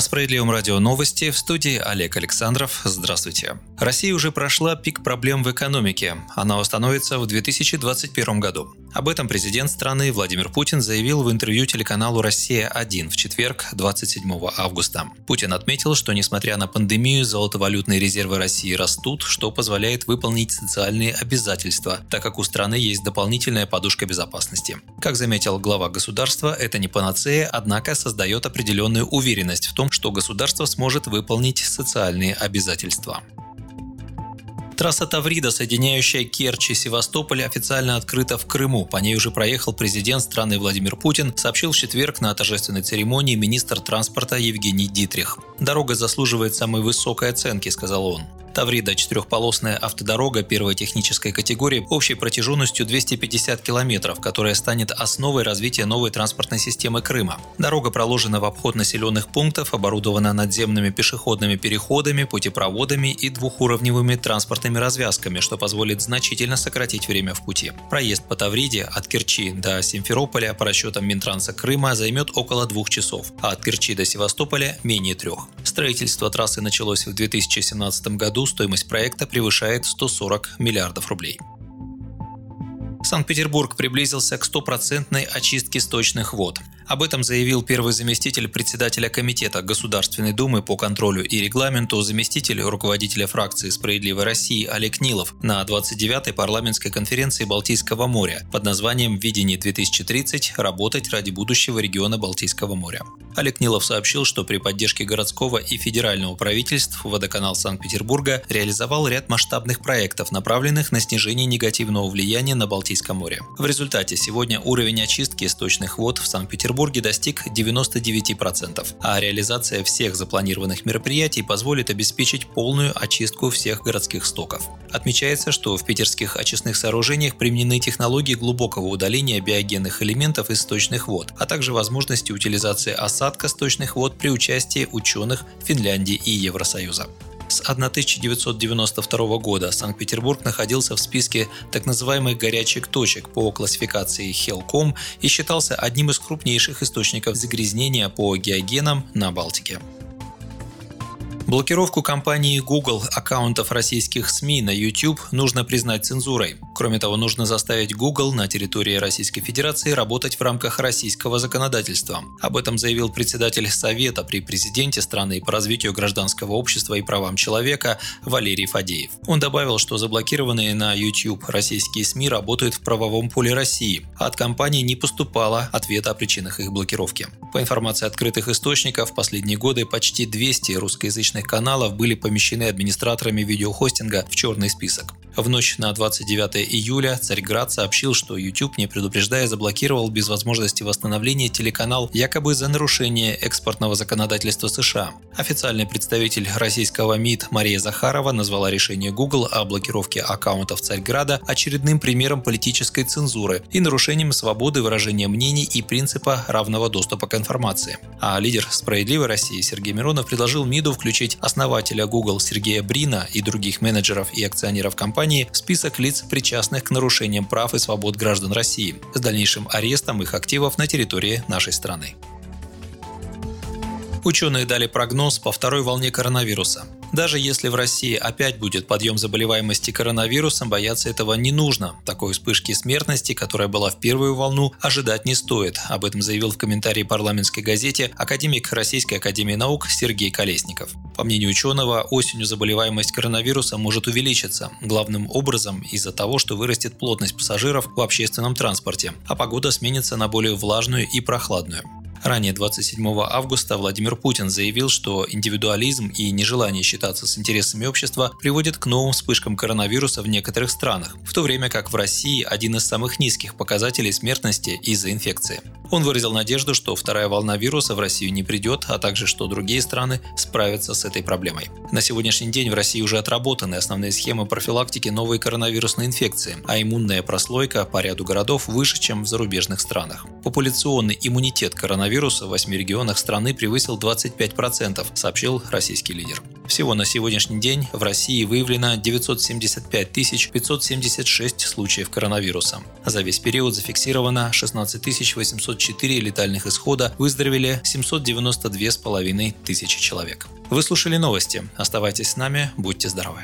На Справедливом радио новости в студии Олег Александров. Здравствуйте. Россия уже прошла пик проблем в экономике. Она восстановится в 2021 году. Об этом президент страны Владимир Путин заявил в интервью телеканалу «Россия-1» в четверг, 27 августа. Путин отметил, что несмотря на пандемию, золотовалютные резервы России растут, что позволяет выполнить социальные обязательства, так как у страны есть дополнительная подушка безопасности. Как заметил глава государства, это не панацея, однако создает определенную уверенность в том, что государство сможет выполнить социальные обязательства. Трасса Таврида, соединяющая Керчь и Севастополь, официально открыта в Крыму. По ней уже проехал президент страны Владимир Путин, сообщил в четверг на торжественной церемонии министр транспорта Евгений Дитрих. «Дорога заслуживает самой высокой оценки», – сказал он. Таврида – четырехполосная автодорога первой технической категории общей протяженностью 250 километров, которая станет основой развития новой транспортной системы Крыма. Дорога проложена в обход населенных пунктов, оборудована надземными пешеходными переходами, путепроводами и двухуровневыми транспортными развязками, что позволит значительно сократить время в пути. Проезд по Тавриде от Керчи до Симферополя по расчетам Минтранса Крыма займет около двух часов, а от Керчи до Севастополя – менее трех. Строительство трассы началось в 2017 году стоимость проекта превышает 140 миллиардов рублей. Санкт-Петербург приблизился к стопроцентной очистке сточных вод. Об этом заявил первый заместитель председателя Комитета Государственной Думы по контролю и регламенту, заместитель руководителя фракции «Справедливой России» Олег Нилов на 29-й парламентской конференции Балтийского моря под названием «Видение 2030. Работать ради будущего региона Балтийского моря». Олег Нилов сообщил, что при поддержке городского и федерального правительств водоканал Санкт-Петербурга реализовал ряд масштабных проектов, направленных на снижение негативного влияния на Балтийском море. В результате сегодня уровень очистки источных вод в Санкт-Петербурге Петербурге достиг 99%, а реализация всех запланированных мероприятий позволит обеспечить полную очистку всех городских стоков. Отмечается, что в питерских очистных сооружениях применены технологии глубокого удаления биогенных элементов из сточных вод, а также возможности утилизации осадка сточных вод при участии ученых Финляндии и Евросоюза. С 1992 года Санкт-Петербург находился в списке так называемых горячих точек по классификации Хелком и считался одним из крупнейших источников загрязнения по геогенам на Балтике. Блокировку компании Google аккаунтов российских СМИ на YouTube нужно признать цензурой. Кроме того, нужно заставить Google на территории Российской Федерации работать в рамках российского законодательства. Об этом заявил председатель Совета при президенте страны по развитию гражданского общества и правам человека Валерий Фадеев. Он добавил, что заблокированные на YouTube российские СМИ работают в правовом поле России, а от компании не поступало ответа о причинах их блокировки. По информации открытых источников, в последние годы почти 200 русскоязычных каналов были помещены администраторами видеохостинга в черный список. В ночь на 29 июля Царьград сообщил, что YouTube, не предупреждая, заблокировал без возможности восстановления телеканал якобы за нарушение экспортного законодательства США. Официальный представитель российского МИД Мария Захарова назвала решение Google о блокировке аккаунтов Царьграда очередным примером политической цензуры и нарушением свободы выражения мнений и принципа равного доступа к информации. А лидер «Справедливой России» Сергей Миронов предложил МИДу включить основателя Google Сергея Брина и других менеджеров и акционеров компании компании список лиц, причастных к нарушениям прав и свобод граждан России, с дальнейшим арестом их активов на территории нашей страны. Ученые дали прогноз по второй волне коронавируса. Даже если в России опять будет подъем заболеваемости коронавирусом, бояться этого не нужно. Такой вспышки смертности, которая была в первую волну, ожидать не стоит. Об этом заявил в комментарии парламентской газете академик Российской академии наук Сергей Колесников. По мнению ученого, осенью заболеваемость коронавирусом может увеличиться, главным образом из-за того, что вырастет плотность пассажиров в общественном транспорте, а погода сменится на более влажную и прохладную. Ранее 27 августа Владимир Путин заявил, что индивидуализм и нежелание считаться с интересами общества приводит к новым вспышкам коронавируса в некоторых странах, в то время как в России один из самых низких показателей смертности из-за инфекции. Он выразил надежду, что вторая волна вируса в Россию не придет, а также что другие страны справятся с этой проблемой. На сегодняшний день в России уже отработаны основные схемы профилактики новой коронавирусной инфекции, а иммунная прослойка по ряду городов выше, чем в зарубежных странах. Популяционный иммунитет коронавируса в 8 регионах страны превысил 25%, сообщил российский лидер. Всего на сегодняшний день в России выявлено 975 576 случаев коронавируса. За весь период зафиксировано 16 804 летальных исхода, выздоровели 792 с половиной тысячи человек. Вы слушали новости. Оставайтесь с нами, будьте здоровы.